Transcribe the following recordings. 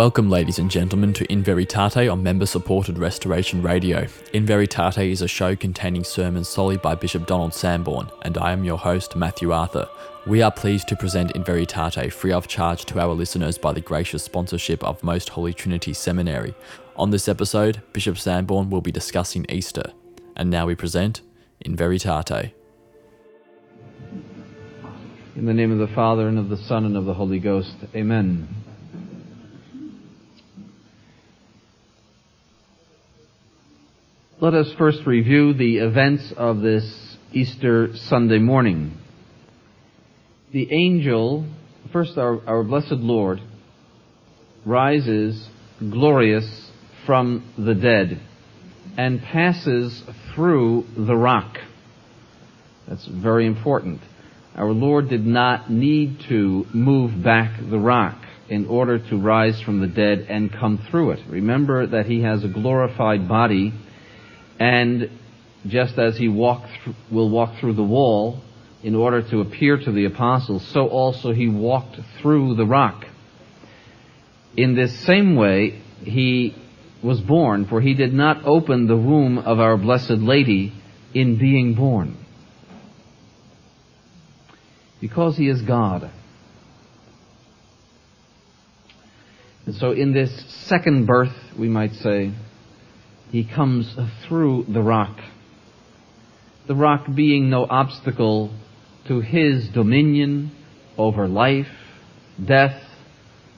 Welcome, ladies and gentlemen, to In Veritate on member supported Restoration Radio. In Veritate is a show containing sermons solely by Bishop Donald Sanborn, and I am your host, Matthew Arthur. We are pleased to present In Veritate free of charge to our listeners by the gracious sponsorship of Most Holy Trinity Seminary. On this episode, Bishop Sanborn will be discussing Easter. And now we present In Veritate. In the name of the Father, and of the Son, and of the Holy Ghost. Amen. Let us first review the events of this Easter Sunday morning. The angel, first our, our blessed Lord, rises glorious from the dead and passes through the rock. That's very important. Our Lord did not need to move back the rock in order to rise from the dead and come through it. Remember that he has a glorified body and just as he walked th- will walk through the wall in order to appear to the apostles, so also he walked through the rock. In this same way, he was born, for he did not open the womb of our Blessed Lady in being born. Because he is God. And so in this second birth, we might say, he comes through the rock. The rock being no obstacle to his dominion over life, death,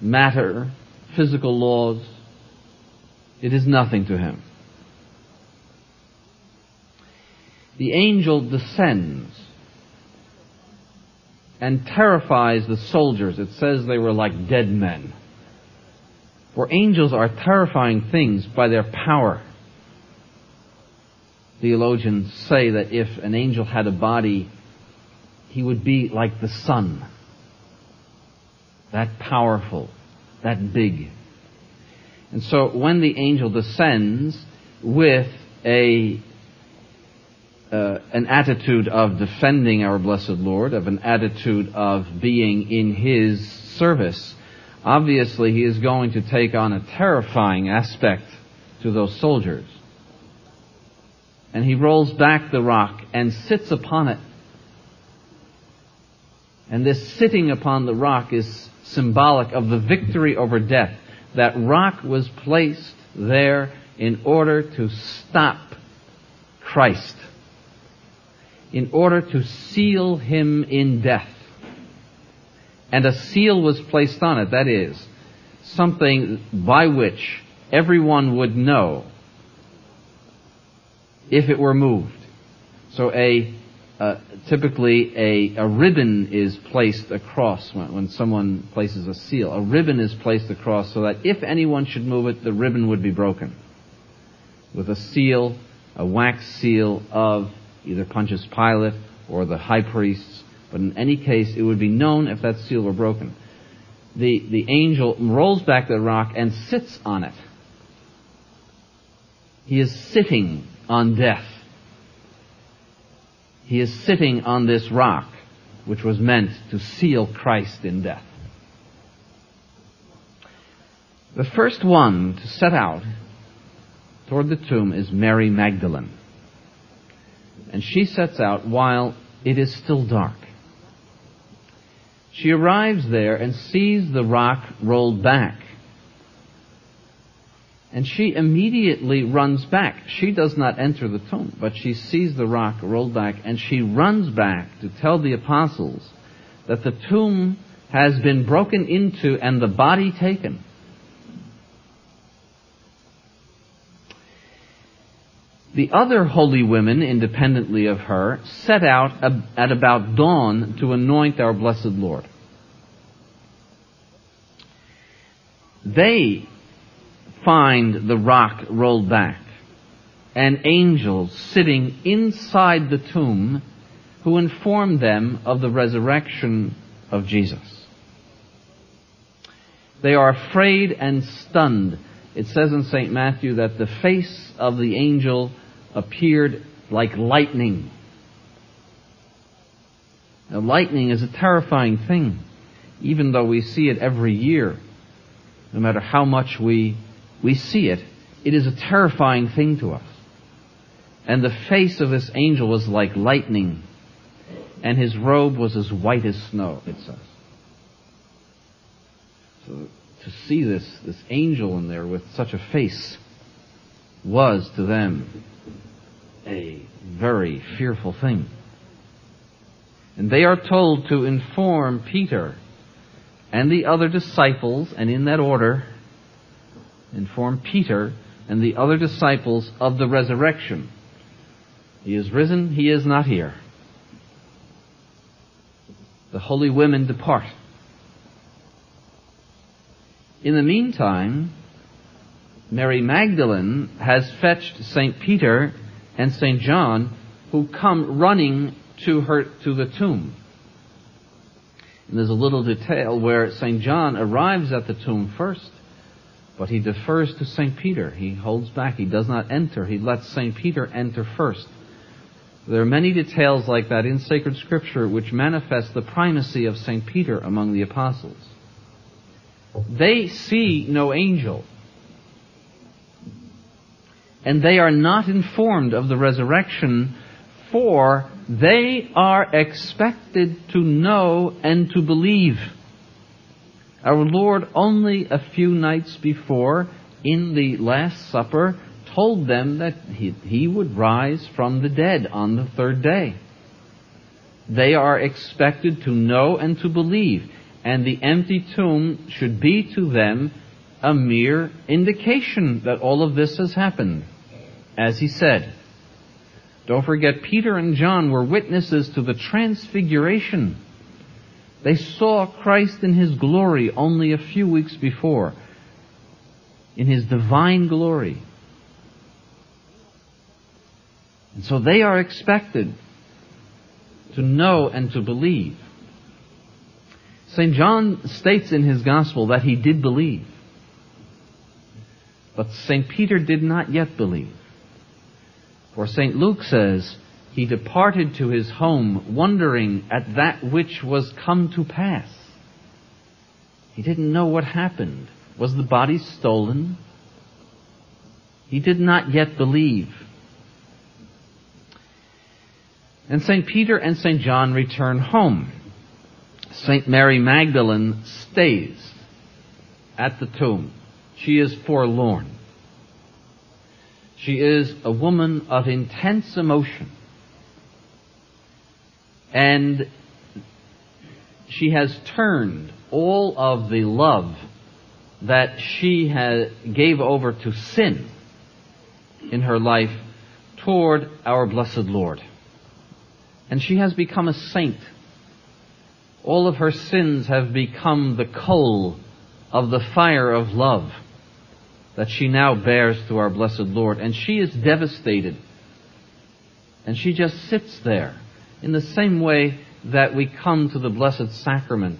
matter, physical laws. It is nothing to him. The angel descends and terrifies the soldiers. It says they were like dead men. For angels are terrifying things by their power theologians say that if an angel had a body, he would be like the sun. That powerful, that big. And so when the angel descends with a uh, an attitude of defending our blessed Lord, of an attitude of being in His service, obviously he is going to take on a terrifying aspect to those soldiers and he rolls back the rock and sits upon it. And this sitting upon the rock is symbolic of the victory over death. That rock was placed there in order to stop Christ, in order to seal him in death. And a seal was placed on it, that is, something by which everyone would know if it were moved. So a uh, typically a, a ribbon is placed across when, when someone places a seal. A ribbon is placed across so that if anyone should move it, the ribbon would be broken. With a seal, a wax seal of either Pontius Pilate or the high priests, but in any case, it would be known if that seal were broken. The, the angel rolls back the rock and sits on it. He is sitting on death. He is sitting on this rock, which was meant to seal Christ in death. The first one to set out toward the tomb is Mary Magdalene. And she sets out while it is still dark. She arrives there and sees the rock rolled back. And she immediately runs back. She does not enter the tomb, but she sees the rock rolled back and she runs back to tell the apostles that the tomb has been broken into and the body taken. The other holy women, independently of her, set out at about dawn to anoint our blessed Lord. They find the rock rolled back and angels sitting inside the tomb who informed them of the resurrection of Jesus. They are afraid and stunned. It says in St. Matthew that the face of the angel appeared like lightning. Now, lightning is a terrifying thing, even though we see it every year. No matter how much we, we see it, it is a terrifying thing to us. And the face of this angel was like lightning, and his robe was as white as snow, it says. So to see this, this angel in there with such a face was to them a very fearful thing. And they are told to inform Peter and the other disciples, and in that order, inform Peter and the other disciples of the resurrection. He is risen, he is not here. The holy women depart. In the meantime, Mary Magdalene has fetched St. Peter and St. John who come running to her to the tomb. And there's a little detail where St. John arrives at the tomb first, but he defers to St. Peter. He holds back. He does not enter. He lets St. Peter enter first. There are many details like that in sacred scripture which manifest the primacy of St. Peter among the apostles. They see no angel and they are not informed of the resurrection, for they are expected to know and to believe. Our Lord, only a few nights before, in the Last Supper, told them that he, he would rise from the dead on the third day. They are expected to know and to believe, and the empty tomb should be to them a mere indication that all of this has happened as he said. Don't forget, Peter and John were witnesses to the transfiguration. They saw Christ in his glory only a few weeks before, in his divine glory. And so they are expected to know and to believe. St. John states in his gospel that he did believe. But St. Peter did not yet believe. For St. Luke says, He departed to his home wondering at that which was come to pass. He didn't know what happened. Was the body stolen? He did not yet believe. And St. Peter and St. John return home. St. Mary Magdalene stays at the tomb. She is forlorn. She is a woman of intense emotion. And she has turned all of the love that she had, gave over to sin in her life toward our blessed Lord. And she has become a saint. All of her sins have become the coal of the fire of love that she now bears to our blessed Lord. And she is devastated. And she just sits there in the same way that we come to the Blessed Sacrament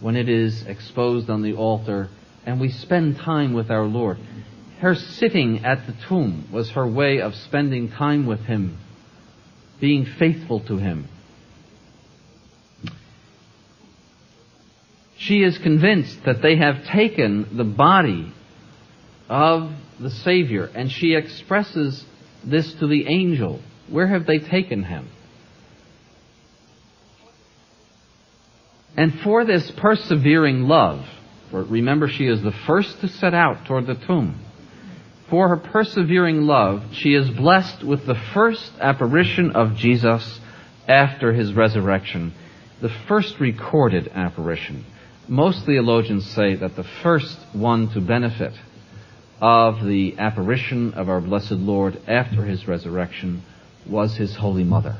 when it is exposed on the altar and we spend time with our Lord. Her sitting at the tomb was her way of spending time with Him, being faithful to Him. She is convinced that they have taken the body of the Savior, and she expresses this to the angel. Where have they taken him? And for this persevering love, for remember she is the first to set out toward the tomb. For her persevering love, she is blessed with the first apparition of Jesus after his resurrection. the first recorded apparition. Most theologians say that the first one to benefit of the apparition of our blessed Lord after his resurrection was his Holy Mother.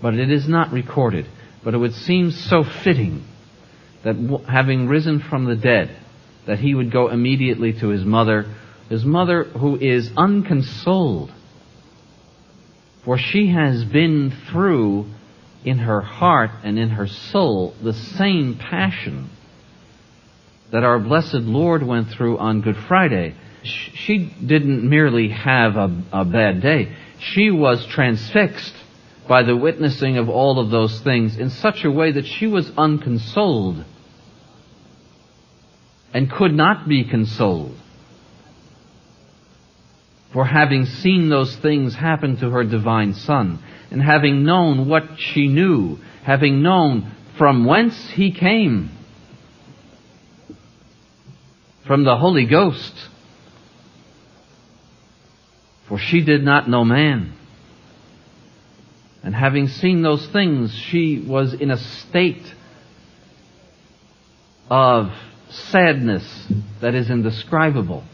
But it is not recorded. But it would seem so fitting that having risen from the dead, that he would go immediately to his mother, his mother who is unconsoled. For she has been through in her heart and in her soul the same passion that our blessed Lord went through on Good Friday. She didn't merely have a, a bad day. She was transfixed by the witnessing of all of those things in such a way that she was unconsoled and could not be consoled for having seen those things happen to her divine Son, and having known what she knew, having known from whence he came, from the Holy Ghost, for she did not know man. And having seen those things, she was in a state of sadness that is indescribable.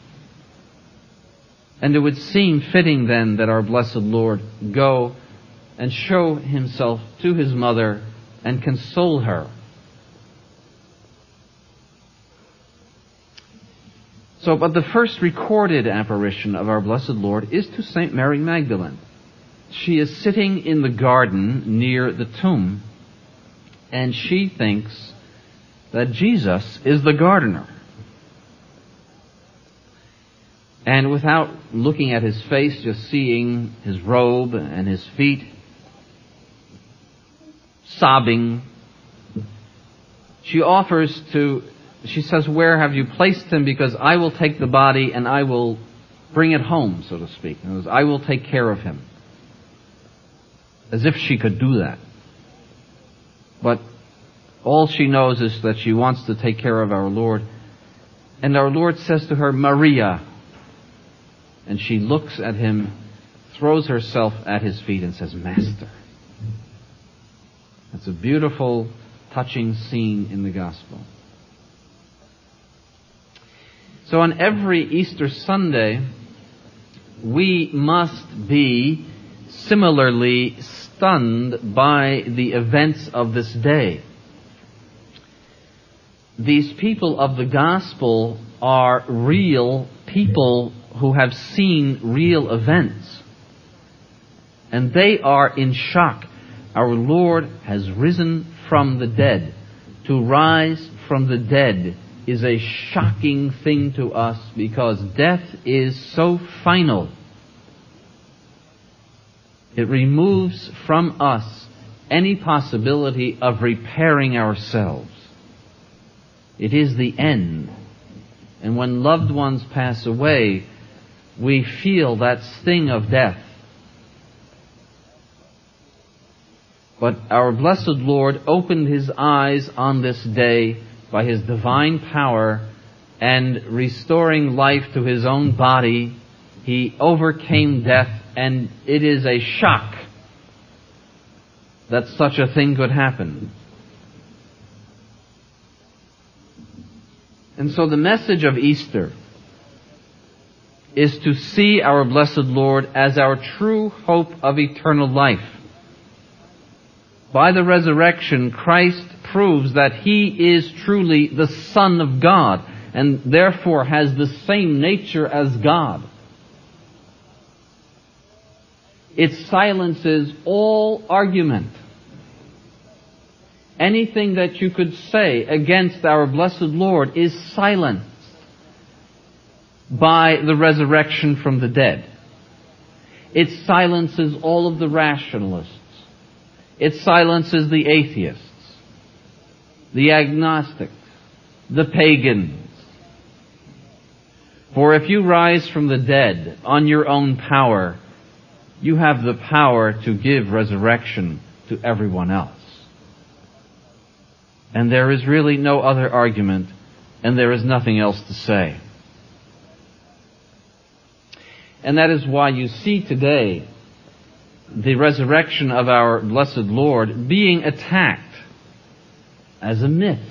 And it would seem fitting then that our blessed Lord go and show himself to his mother and console her. So, but the first recorded apparition of our blessed Lord is to St. Mary Magdalene. She is sitting in the garden near the tomb, and she thinks that Jesus is the gardener. And without looking at his face, just seeing his robe and his feet, sobbing, she offers to, she says, Where have you placed him? Because I will take the body and I will bring it home, so to speak. Words, I will take care of him. As if she could do that. But all she knows is that she wants to take care of our Lord. And our Lord says to her, Maria. And she looks at him, throws herself at his feet, and says, Master. It's a beautiful, touching scene in the Gospel. So on every Easter Sunday, we must be similarly stunned by the events of this day. These people of the gospel are real people who have seen real events. And they are in shock. Our Lord has risen from the dead. To rise from the dead is a shocking thing to us because death is so final. It removes from us any possibility of repairing ourselves. It is the end. And when loved ones pass away, we feel that sting of death. But our blessed Lord opened his eyes on this day by his divine power and restoring life to his own body. He overcame death, and it is a shock that such a thing could happen. And so the message of Easter is to see our blessed Lord as our true hope of eternal life. By the resurrection, Christ proves that He is truly the Son of God and therefore has the same nature as God. It silences all argument. Anything that you could say against our blessed Lord is silenced by the resurrection from the dead. It silences all of the rationalists. It silences the atheists, the agnostics, the pagans. For if you rise from the dead on your own power, you have the power to give resurrection to everyone else. And there is really no other argument, and there is nothing else to say. And that is why you see today the resurrection of our blessed Lord being attacked as a myth.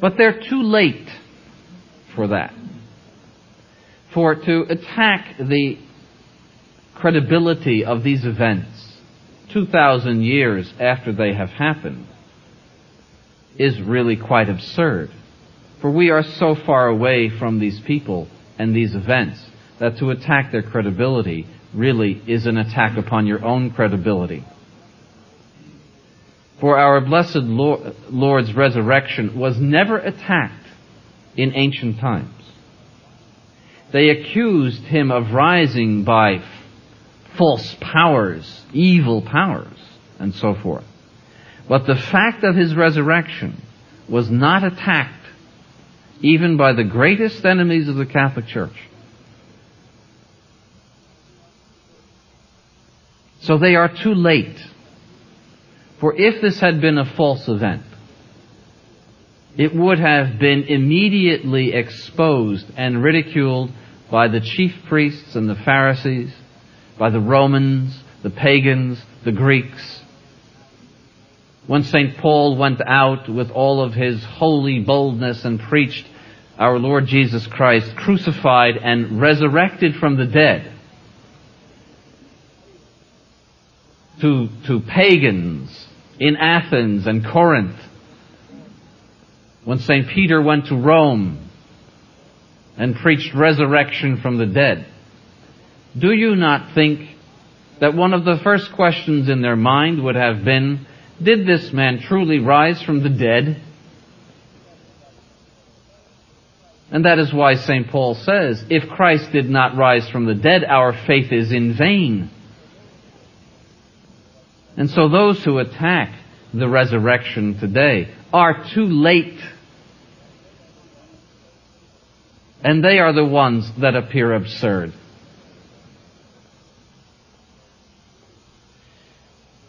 But they're too late for that. For to attack the credibility of these events 2,000 years after they have happened is really quite absurd. For we are so far away from these people and these events that to attack their credibility really is an attack upon your own credibility. For our blessed Lord's resurrection was never attacked in ancient times. They accused him of rising by false powers, evil powers, and so forth. But the fact of his resurrection was not attacked even by the greatest enemies of the Catholic Church. So they are too late. For if this had been a false event, it would have been immediately exposed and ridiculed by the chief priests and the Pharisees, by the Romans, the pagans, the Greeks. When St. Paul went out with all of his holy boldness and preached our Lord Jesus Christ crucified and resurrected from the dead to, to pagans in Athens and Corinth, when St. Peter went to Rome and preached resurrection from the dead, do you not think that one of the first questions in their mind would have been, did this man truly rise from the dead? And that is why St. Paul says, if Christ did not rise from the dead, our faith is in vain. And so those who attack the resurrection today are too late. And they are the ones that appear absurd.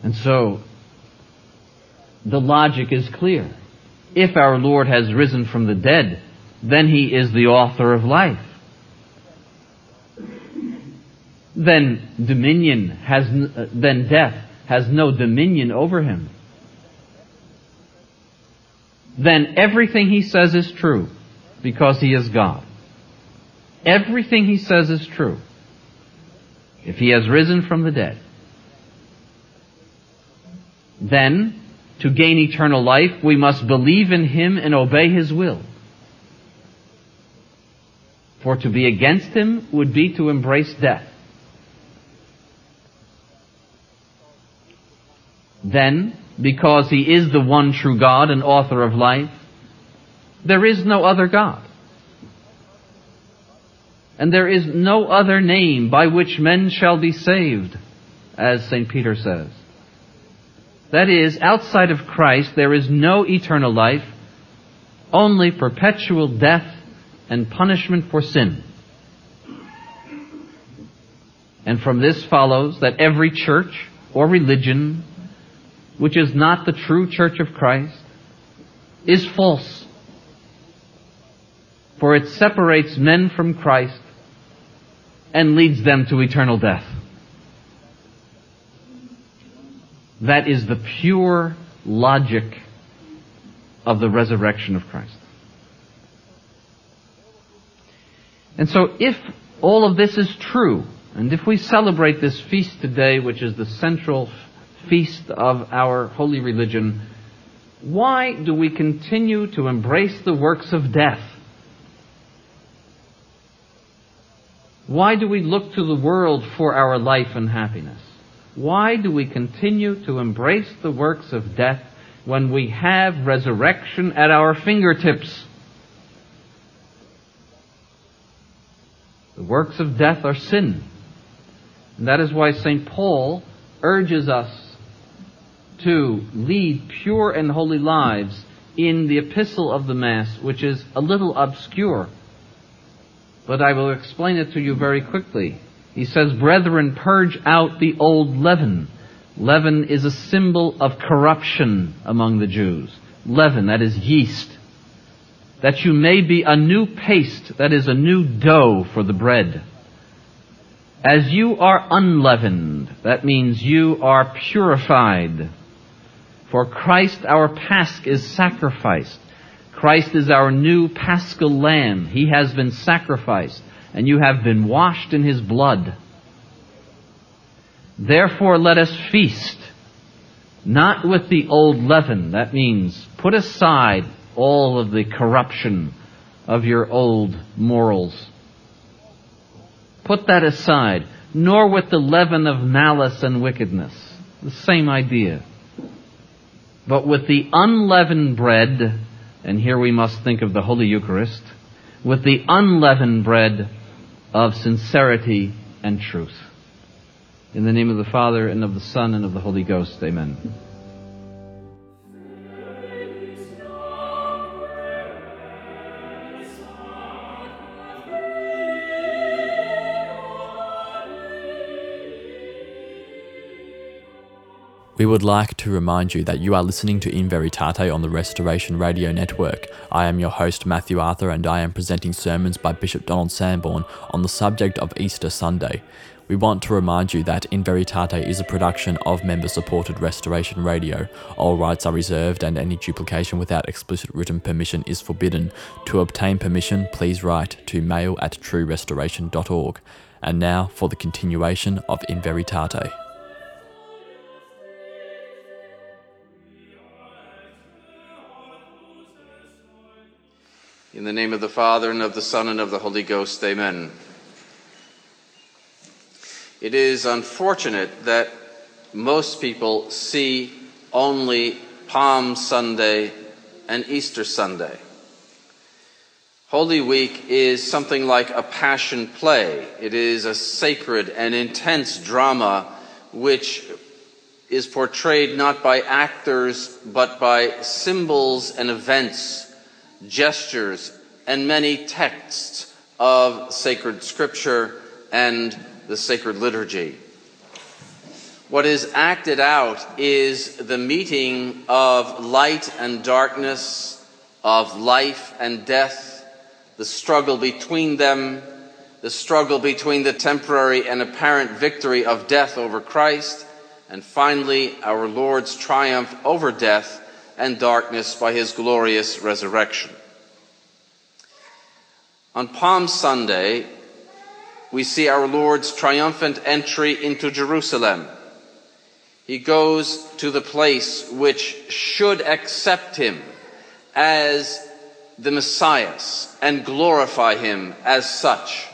And so, the logic is clear. If our Lord has risen from the dead, then he is the author of life. Then dominion has, uh, then death has no dominion over him. Then everything he says is true because he is God. Everything he says is true. If he has risen from the dead, then to gain eternal life, we must believe in him and obey his will. For to be against him would be to embrace death. Then, because he is the one true God and author of life, there is no other God. And there is no other name by which men shall be saved, as St. Peter says. That is, outside of Christ, there is no eternal life, only perpetual death and punishment for sin. And from this follows that every church or religion which is not the true church of Christ is false. For it separates men from Christ and leads them to eternal death. That is the pure logic of the resurrection of Christ. And so if all of this is true, and if we celebrate this feast today, which is the central feast of our holy religion, why do we continue to embrace the works of death? Why do we look to the world for our life and happiness? Why do we continue to embrace the works of death when we have resurrection at our fingertips? The works of death are sin. And that is why St. Paul urges us to lead pure and holy lives in the epistle of the Mass, which is a little obscure. But I will explain it to you very quickly. He says, Brethren, purge out the old leaven. Leaven is a symbol of corruption among the Jews. Leaven, that is yeast that you may be a new paste, that is a new dough for the bread. As you are unleavened, that means you are purified. For Christ our Pasch is sacrificed. Christ is our new paschal lamb. He has been sacrificed, and you have been washed in his blood. Therefore let us feast, not with the old leaven. That means put aside all of the corruption of your old morals. Put that aside, nor with the leaven of malice and wickedness. The same idea. But with the unleavened bread and here we must think of the Holy Eucharist, with the unleavened bread of sincerity and truth. In the name of the Father, and of the Son, and of the Holy Ghost, amen. We would like to remind you that you are listening to In Veritate on the Restoration Radio Network. I am your host, Matthew Arthur, and I am presenting sermons by Bishop Donald Sanborn on the subject of Easter Sunday. We want to remind you that In Veritate is a production of member supported Restoration Radio. All rights are reserved and any duplication without explicit written permission is forbidden. To obtain permission, please write to mail at truerestoration.org. And now for the continuation of In Veritate. In the name of the Father, and of the Son, and of the Holy Ghost, amen. It is unfortunate that most people see only Palm Sunday and Easter Sunday. Holy Week is something like a passion play. It is a sacred and intense drama which is portrayed not by actors but by symbols and events gestures, and many texts of sacred scripture and the sacred liturgy. What is acted out is the meeting of light and darkness, of life and death, the struggle between them, the struggle between the temporary and apparent victory of death over Christ, and finally our Lord's triumph over death and darkness by his glorious resurrection. On Palm Sunday, we see our Lord's triumphant entry into Jerusalem. He goes to the place which should accept him as the Messiah and glorify him as such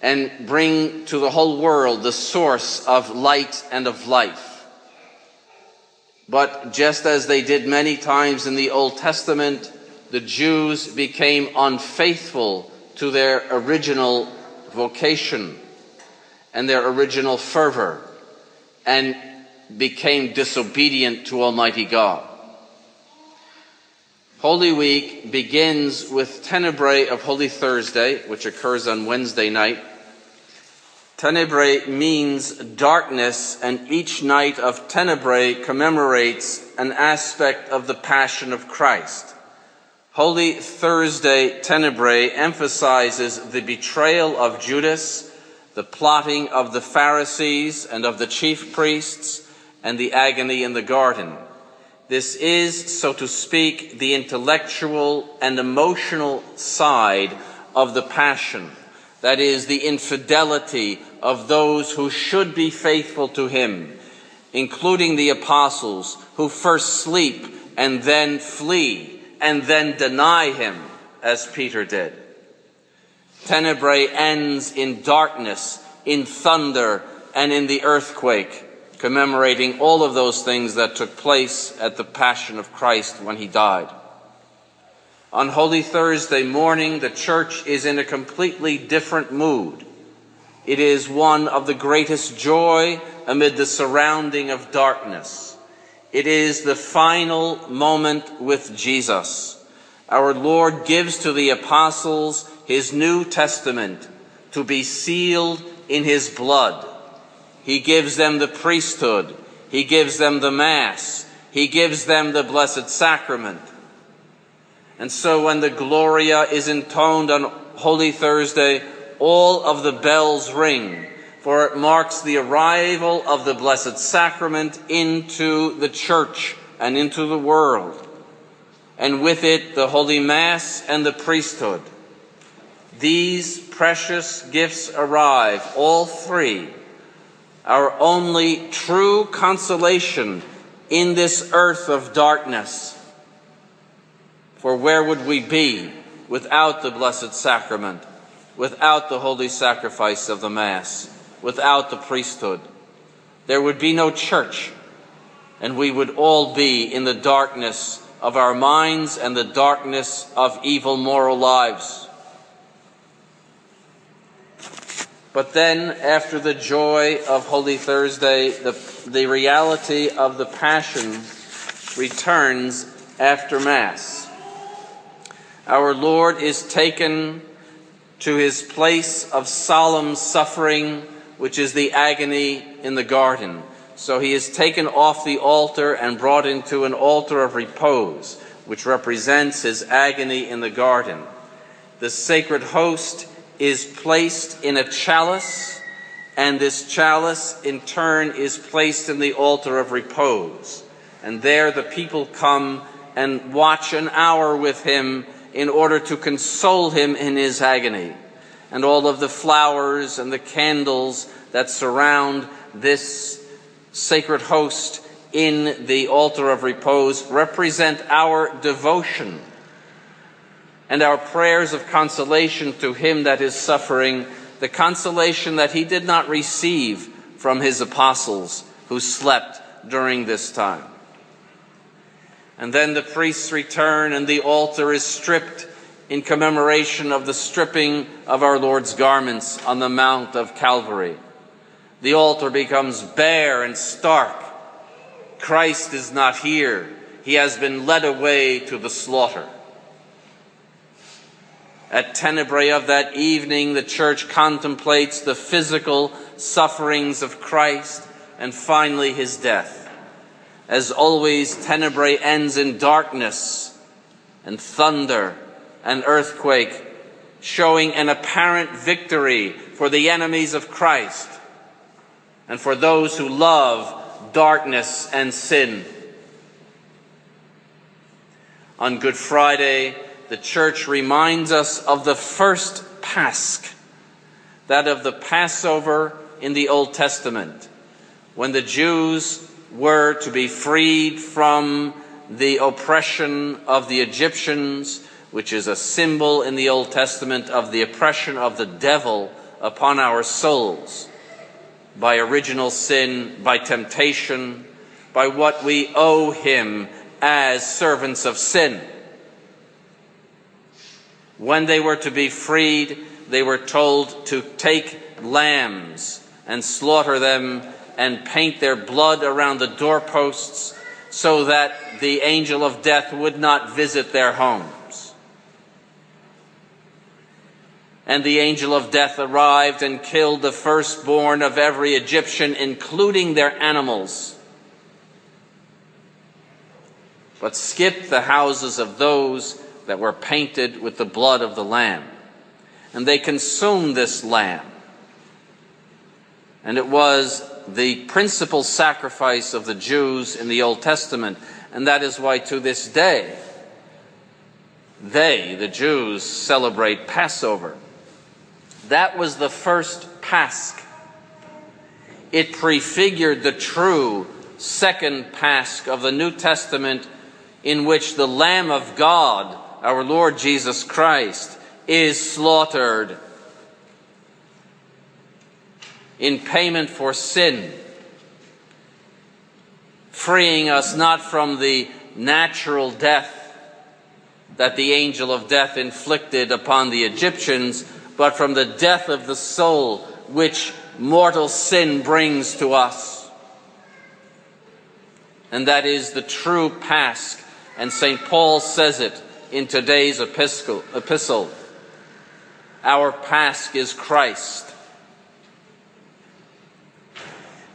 and bring to the whole world the source of light and of life. But just as they did many times in the Old Testament, the Jews became unfaithful to their original vocation and their original fervor and became disobedient to Almighty God. Holy Week begins with Tenebrae of Holy Thursday, which occurs on Wednesday night, Tenebrae means darkness, and each night of Tenebrae commemorates an aspect of the Passion of Christ. Holy Thursday Tenebrae emphasizes the betrayal of Judas, the plotting of the Pharisees and of the chief priests, and the agony in the garden. This is, so to speak, the intellectual and emotional side of the Passion that is, the infidelity of those who should be faithful to him, including the apostles who first sleep and then flee and then deny him, as Peter did. Tenebrae ends in darkness, in thunder, and in the earthquake, commemorating all of those things that took place at the Passion of Christ when he died. On Holy Thursday morning, the church is in a completely different mood. It is one of the greatest joy amid the surrounding of darkness. It is the final moment with Jesus. Our Lord gives to the apostles his New Testament to be sealed in his blood. He gives them the priesthood. He gives them the Mass. He gives them the Blessed Sacrament. And so when the Gloria is intoned on Holy Thursday, all of the bells ring, for it marks the arrival of the Blessed Sacrament into the church and into the world, and with it the Holy Mass and the priesthood. These precious gifts arrive, all three, our only true consolation in this earth of darkness. For where would we be without the Blessed Sacrament, without the holy sacrifice of the Mass, without the priesthood? There would be no church, and we would all be in the darkness of our minds and the darkness of evil moral lives. But then, after the joy of Holy Thursday, the, the reality of the Passion returns after Mass. Our Lord is taken to his place of solemn suffering, which is the agony in the garden. So he is taken off the altar and brought into an altar of repose, which represents his agony in the garden. The sacred host is placed in a chalice, and this chalice in turn is placed in the altar of repose. And there the people come and watch an hour with him in order to console him in his agony. And all of the flowers and the candles that surround this sacred host in the altar of repose represent our devotion and our prayers of consolation to him that is suffering, the consolation that he did not receive from his apostles who slept during this time. And then the priests return and the altar is stripped in commemoration of the stripping of our Lord's garments on the Mount of Calvary. The altar becomes bare and stark. Christ is not here. He has been led away to the slaughter. At tenebrae of that evening, the church contemplates the physical sufferings of Christ and finally his death. As always, Tenebrae ends in darkness and thunder and earthquake, showing an apparent victory for the enemies of Christ and for those who love darkness and sin. On Good Friday, the church reminds us of the first Pasch, that of the Passover in the Old Testament, when the Jews were to be freed from the oppression of the Egyptians, which is a symbol in the Old Testament of the oppression of the devil upon our souls by original sin, by temptation, by what we owe him as servants of sin. When they were to be freed, they were told to take lambs and slaughter them and paint their blood around the doorposts so that the angel of death would not visit their homes. And the angel of death arrived and killed the firstborn of every Egyptian, including their animals, but skipped the houses of those that were painted with the blood of the Lamb. And they consumed this lamb. And it was the principal sacrifice of the Jews in the Old Testament. And that is why to this day, they, the Jews, celebrate Passover. That was the first Pasch. It prefigured the true second Pasch of the New Testament, in which the Lamb of God, our Lord Jesus Christ, is slaughtered in payment for sin, freeing us not from the natural death that the angel of death inflicted upon the Egyptians, but from the death of the soul which mortal sin brings to us. And that is the true Pasch. And St. Paul says it in today's epistle. Our Pasch is Christ.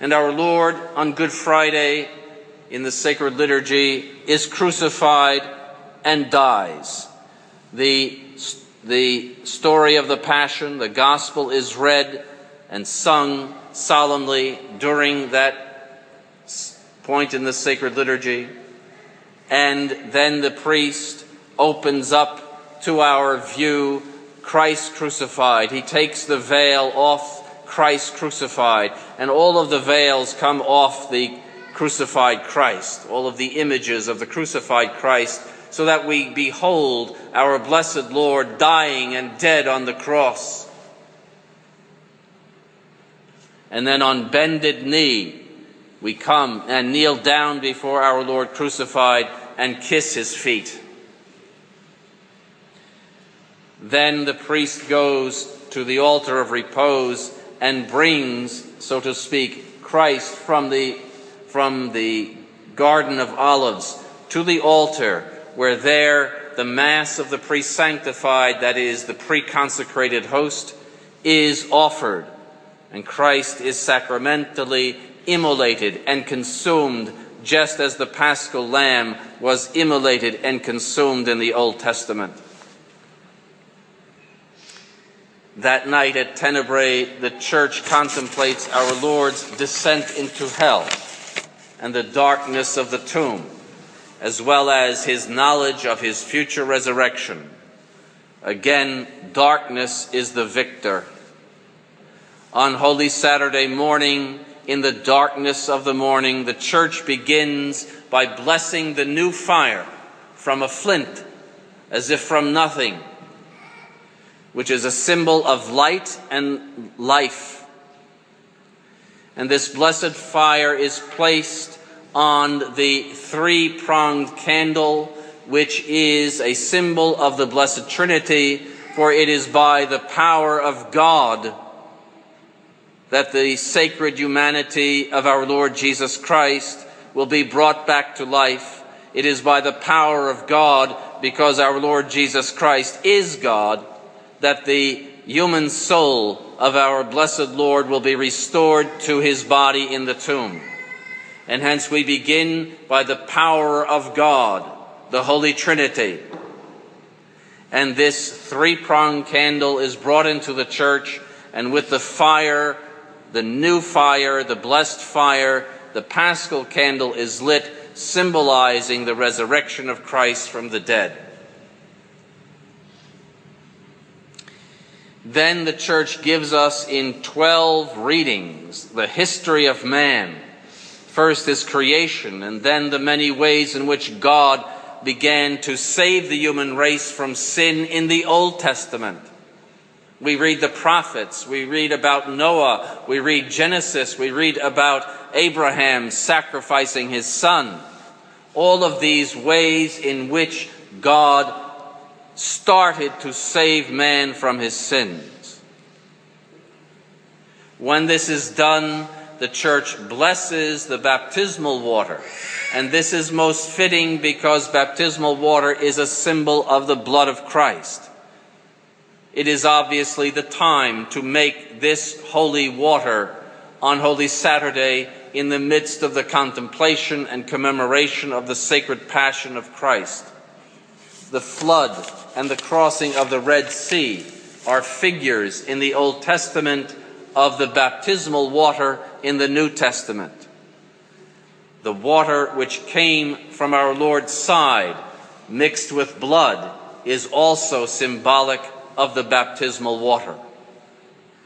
And our Lord on Good Friday in the sacred liturgy is crucified and dies. The, the story of the Passion, the Gospel is read and sung solemnly during that point in the sacred liturgy. And then the priest opens up to our view Christ crucified. He takes the veil off Christ crucified, and all of the veils come off the crucified Christ, all of the images of the crucified Christ, so that we behold our blessed Lord dying and dead on the cross. And then on bended knee, we come and kneel down before our Lord crucified and kiss his feet. Then the priest goes to the altar of repose and brings, so to speak, Christ from the, from the Garden of Olives to the altar, where there the Mass of the pre sanctified, that is, the pre consecrated host, is offered, and Christ is sacramentally immolated and consumed just as the paschal lamb was immolated and consumed in the Old Testament. That night at Tenebrae, the church contemplates our Lord's descent into hell and the darkness of the tomb, as well as his knowledge of his future resurrection. Again, darkness is the victor. On Holy Saturday morning, in the darkness of the morning, the church begins by blessing the new fire from a flint, as if from nothing which is a symbol of light and life. And this blessed fire is placed on the three pronged candle, which is a symbol of the Blessed Trinity, for it is by the power of God that the sacred humanity of our Lord Jesus Christ will be brought back to life. It is by the power of God, because our Lord Jesus Christ is God, that the human soul of our blessed Lord will be restored to his body in the tomb. And hence we begin by the power of God, the Holy Trinity. And this three pronged candle is brought into the church, and with the fire, the new fire, the blessed fire, the paschal candle is lit, symbolizing the resurrection of Christ from the dead. Then the church gives us in 12 readings the history of man. First his creation, and then the many ways in which God began to save the human race from sin in the Old Testament. We read the prophets, we read about Noah, we read Genesis, we read about Abraham sacrificing his son. All of these ways in which God started to save man from his sins. When this is done, the church blesses the baptismal water. And this is most fitting because baptismal water is a symbol of the blood of Christ. It is obviously the time to make this holy water on Holy Saturday in the midst of the contemplation and commemoration of the sacred passion of Christ. The flood and the crossing of the Red Sea are figures in the Old Testament of the baptismal water in the New Testament. The water which came from our Lord's side, mixed with blood, is also symbolic of the baptismal water.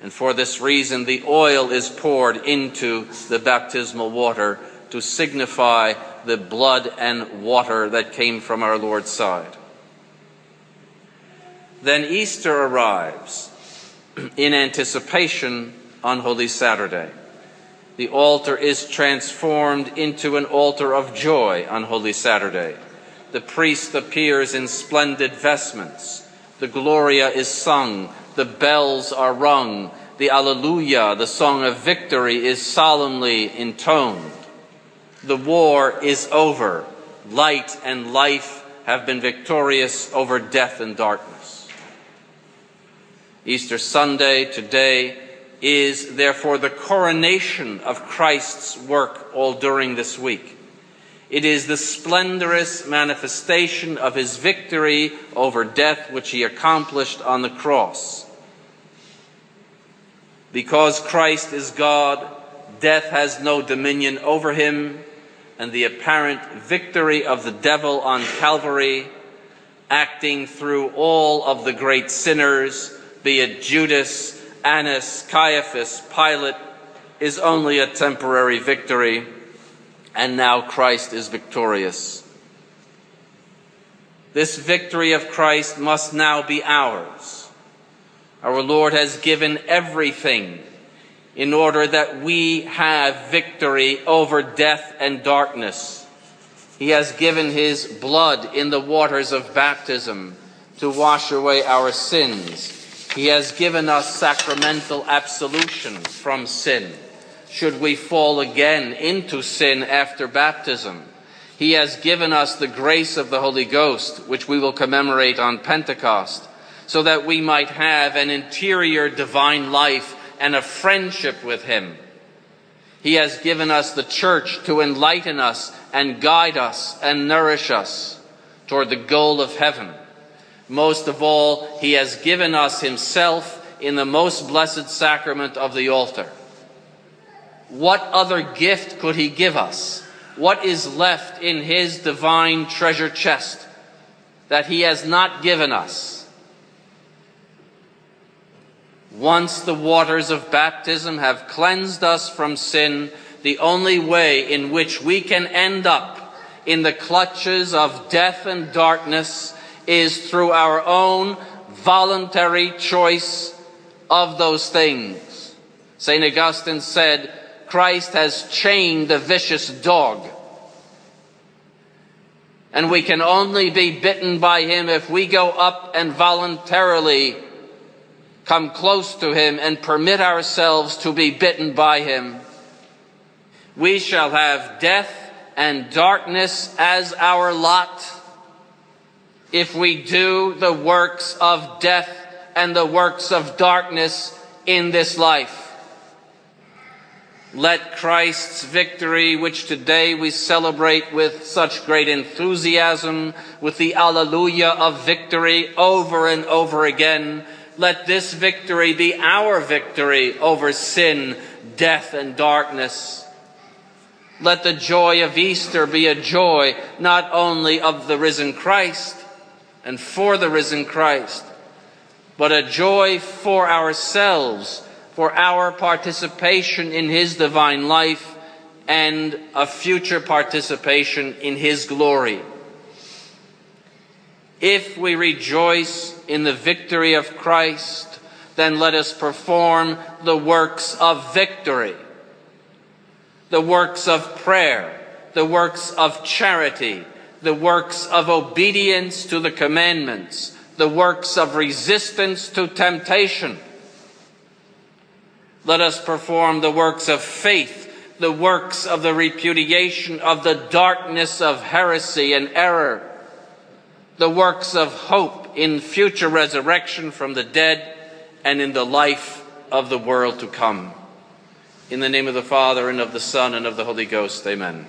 And for this reason, the oil is poured into the baptismal water to signify the blood and water that came from our Lord's side. Then Easter arrives in anticipation on Holy Saturday. The altar is transformed into an altar of joy on Holy Saturday. The priest appears in splendid vestments. The Gloria is sung. The bells are rung. The Alleluia, the song of victory, is solemnly intoned. The war is over. Light and life have been victorious over death and darkness. Easter Sunday today is therefore the coronation of Christ's work all during this week. It is the splendorous manifestation of his victory over death which he accomplished on the cross. Because Christ is God, death has no dominion over him, and the apparent victory of the devil on Calvary, acting through all of the great sinners, be it Judas, Annas, Caiaphas, Pilate, is only a temporary victory, and now Christ is victorious. This victory of Christ must now be ours. Our Lord has given everything in order that we have victory over death and darkness. He has given His blood in the waters of baptism to wash away our sins. He has given us sacramental absolution from sin, should we fall again into sin after baptism. He has given us the grace of the Holy Ghost, which we will commemorate on Pentecost, so that we might have an interior divine life and a friendship with Him. He has given us the church to enlighten us and guide us and nourish us toward the goal of heaven. Most of all, He has given us Himself in the most blessed sacrament of the altar. What other gift could He give us? what is left in his divine treasure chest that he has not given us. Once the waters of baptism have cleansed us from sin, the only way in which we can end up in the clutches of death and darkness is through our own voluntary choice of those things. St. Augustine said, Christ has chained the vicious dog. And we can only be bitten by him if we go up and voluntarily come close to him and permit ourselves to be bitten by him. We shall have death and darkness as our lot if we do the works of death and the works of darkness in this life. Let Christ's victory, which today we celebrate with such great enthusiasm, with the Alleluia of victory over and over again, let this victory be our victory over sin, death, and darkness. Let the joy of Easter be a joy not only of the risen Christ and for the risen Christ, but a joy for ourselves for our participation in His divine life and a future participation in His glory. If we rejoice in the victory of Christ, then let us perform the works of victory, the works of prayer, the works of charity, the works of obedience to the commandments, the works of resistance to temptation let us perform the works of faith, the works of the repudiation of the darkness of heresy and error, the works of hope in future resurrection from the dead and in the life of the world to come. In the name of the Father, and of the Son, and of the Holy Ghost, amen.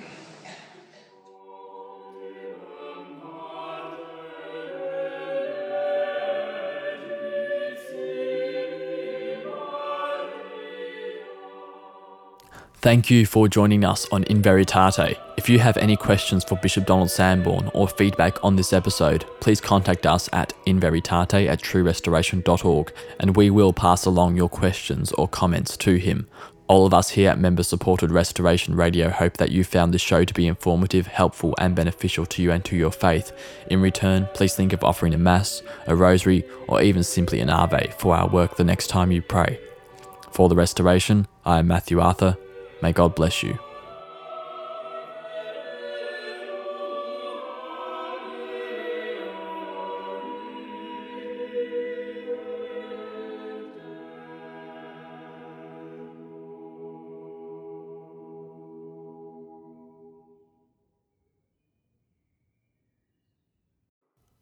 Thank you for joining us on In Veritate. If you have any questions for Bishop Donald Sanborn or feedback on this episode, please contact us at inveritate at truerestoration.org and we will pass along your questions or comments to him. All of us here at Member Supported Restoration Radio hope that you found this show to be informative, helpful, and beneficial to you and to your faith. In return, please think of offering a Mass, a Rosary, or even simply an Ave for our work the next time you pray. For the Restoration, I am Matthew Arthur May God bless you.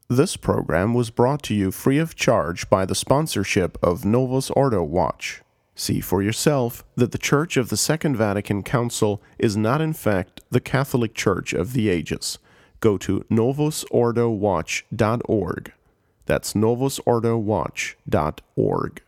This program was brought to you free of charge by the sponsorship of Novus Ordo Watch. See for yourself that the Church of the Second Vatican Council is not, in fact, the Catholic Church of the ages. Go to novusordowatch.org. That's novusordowatch.org.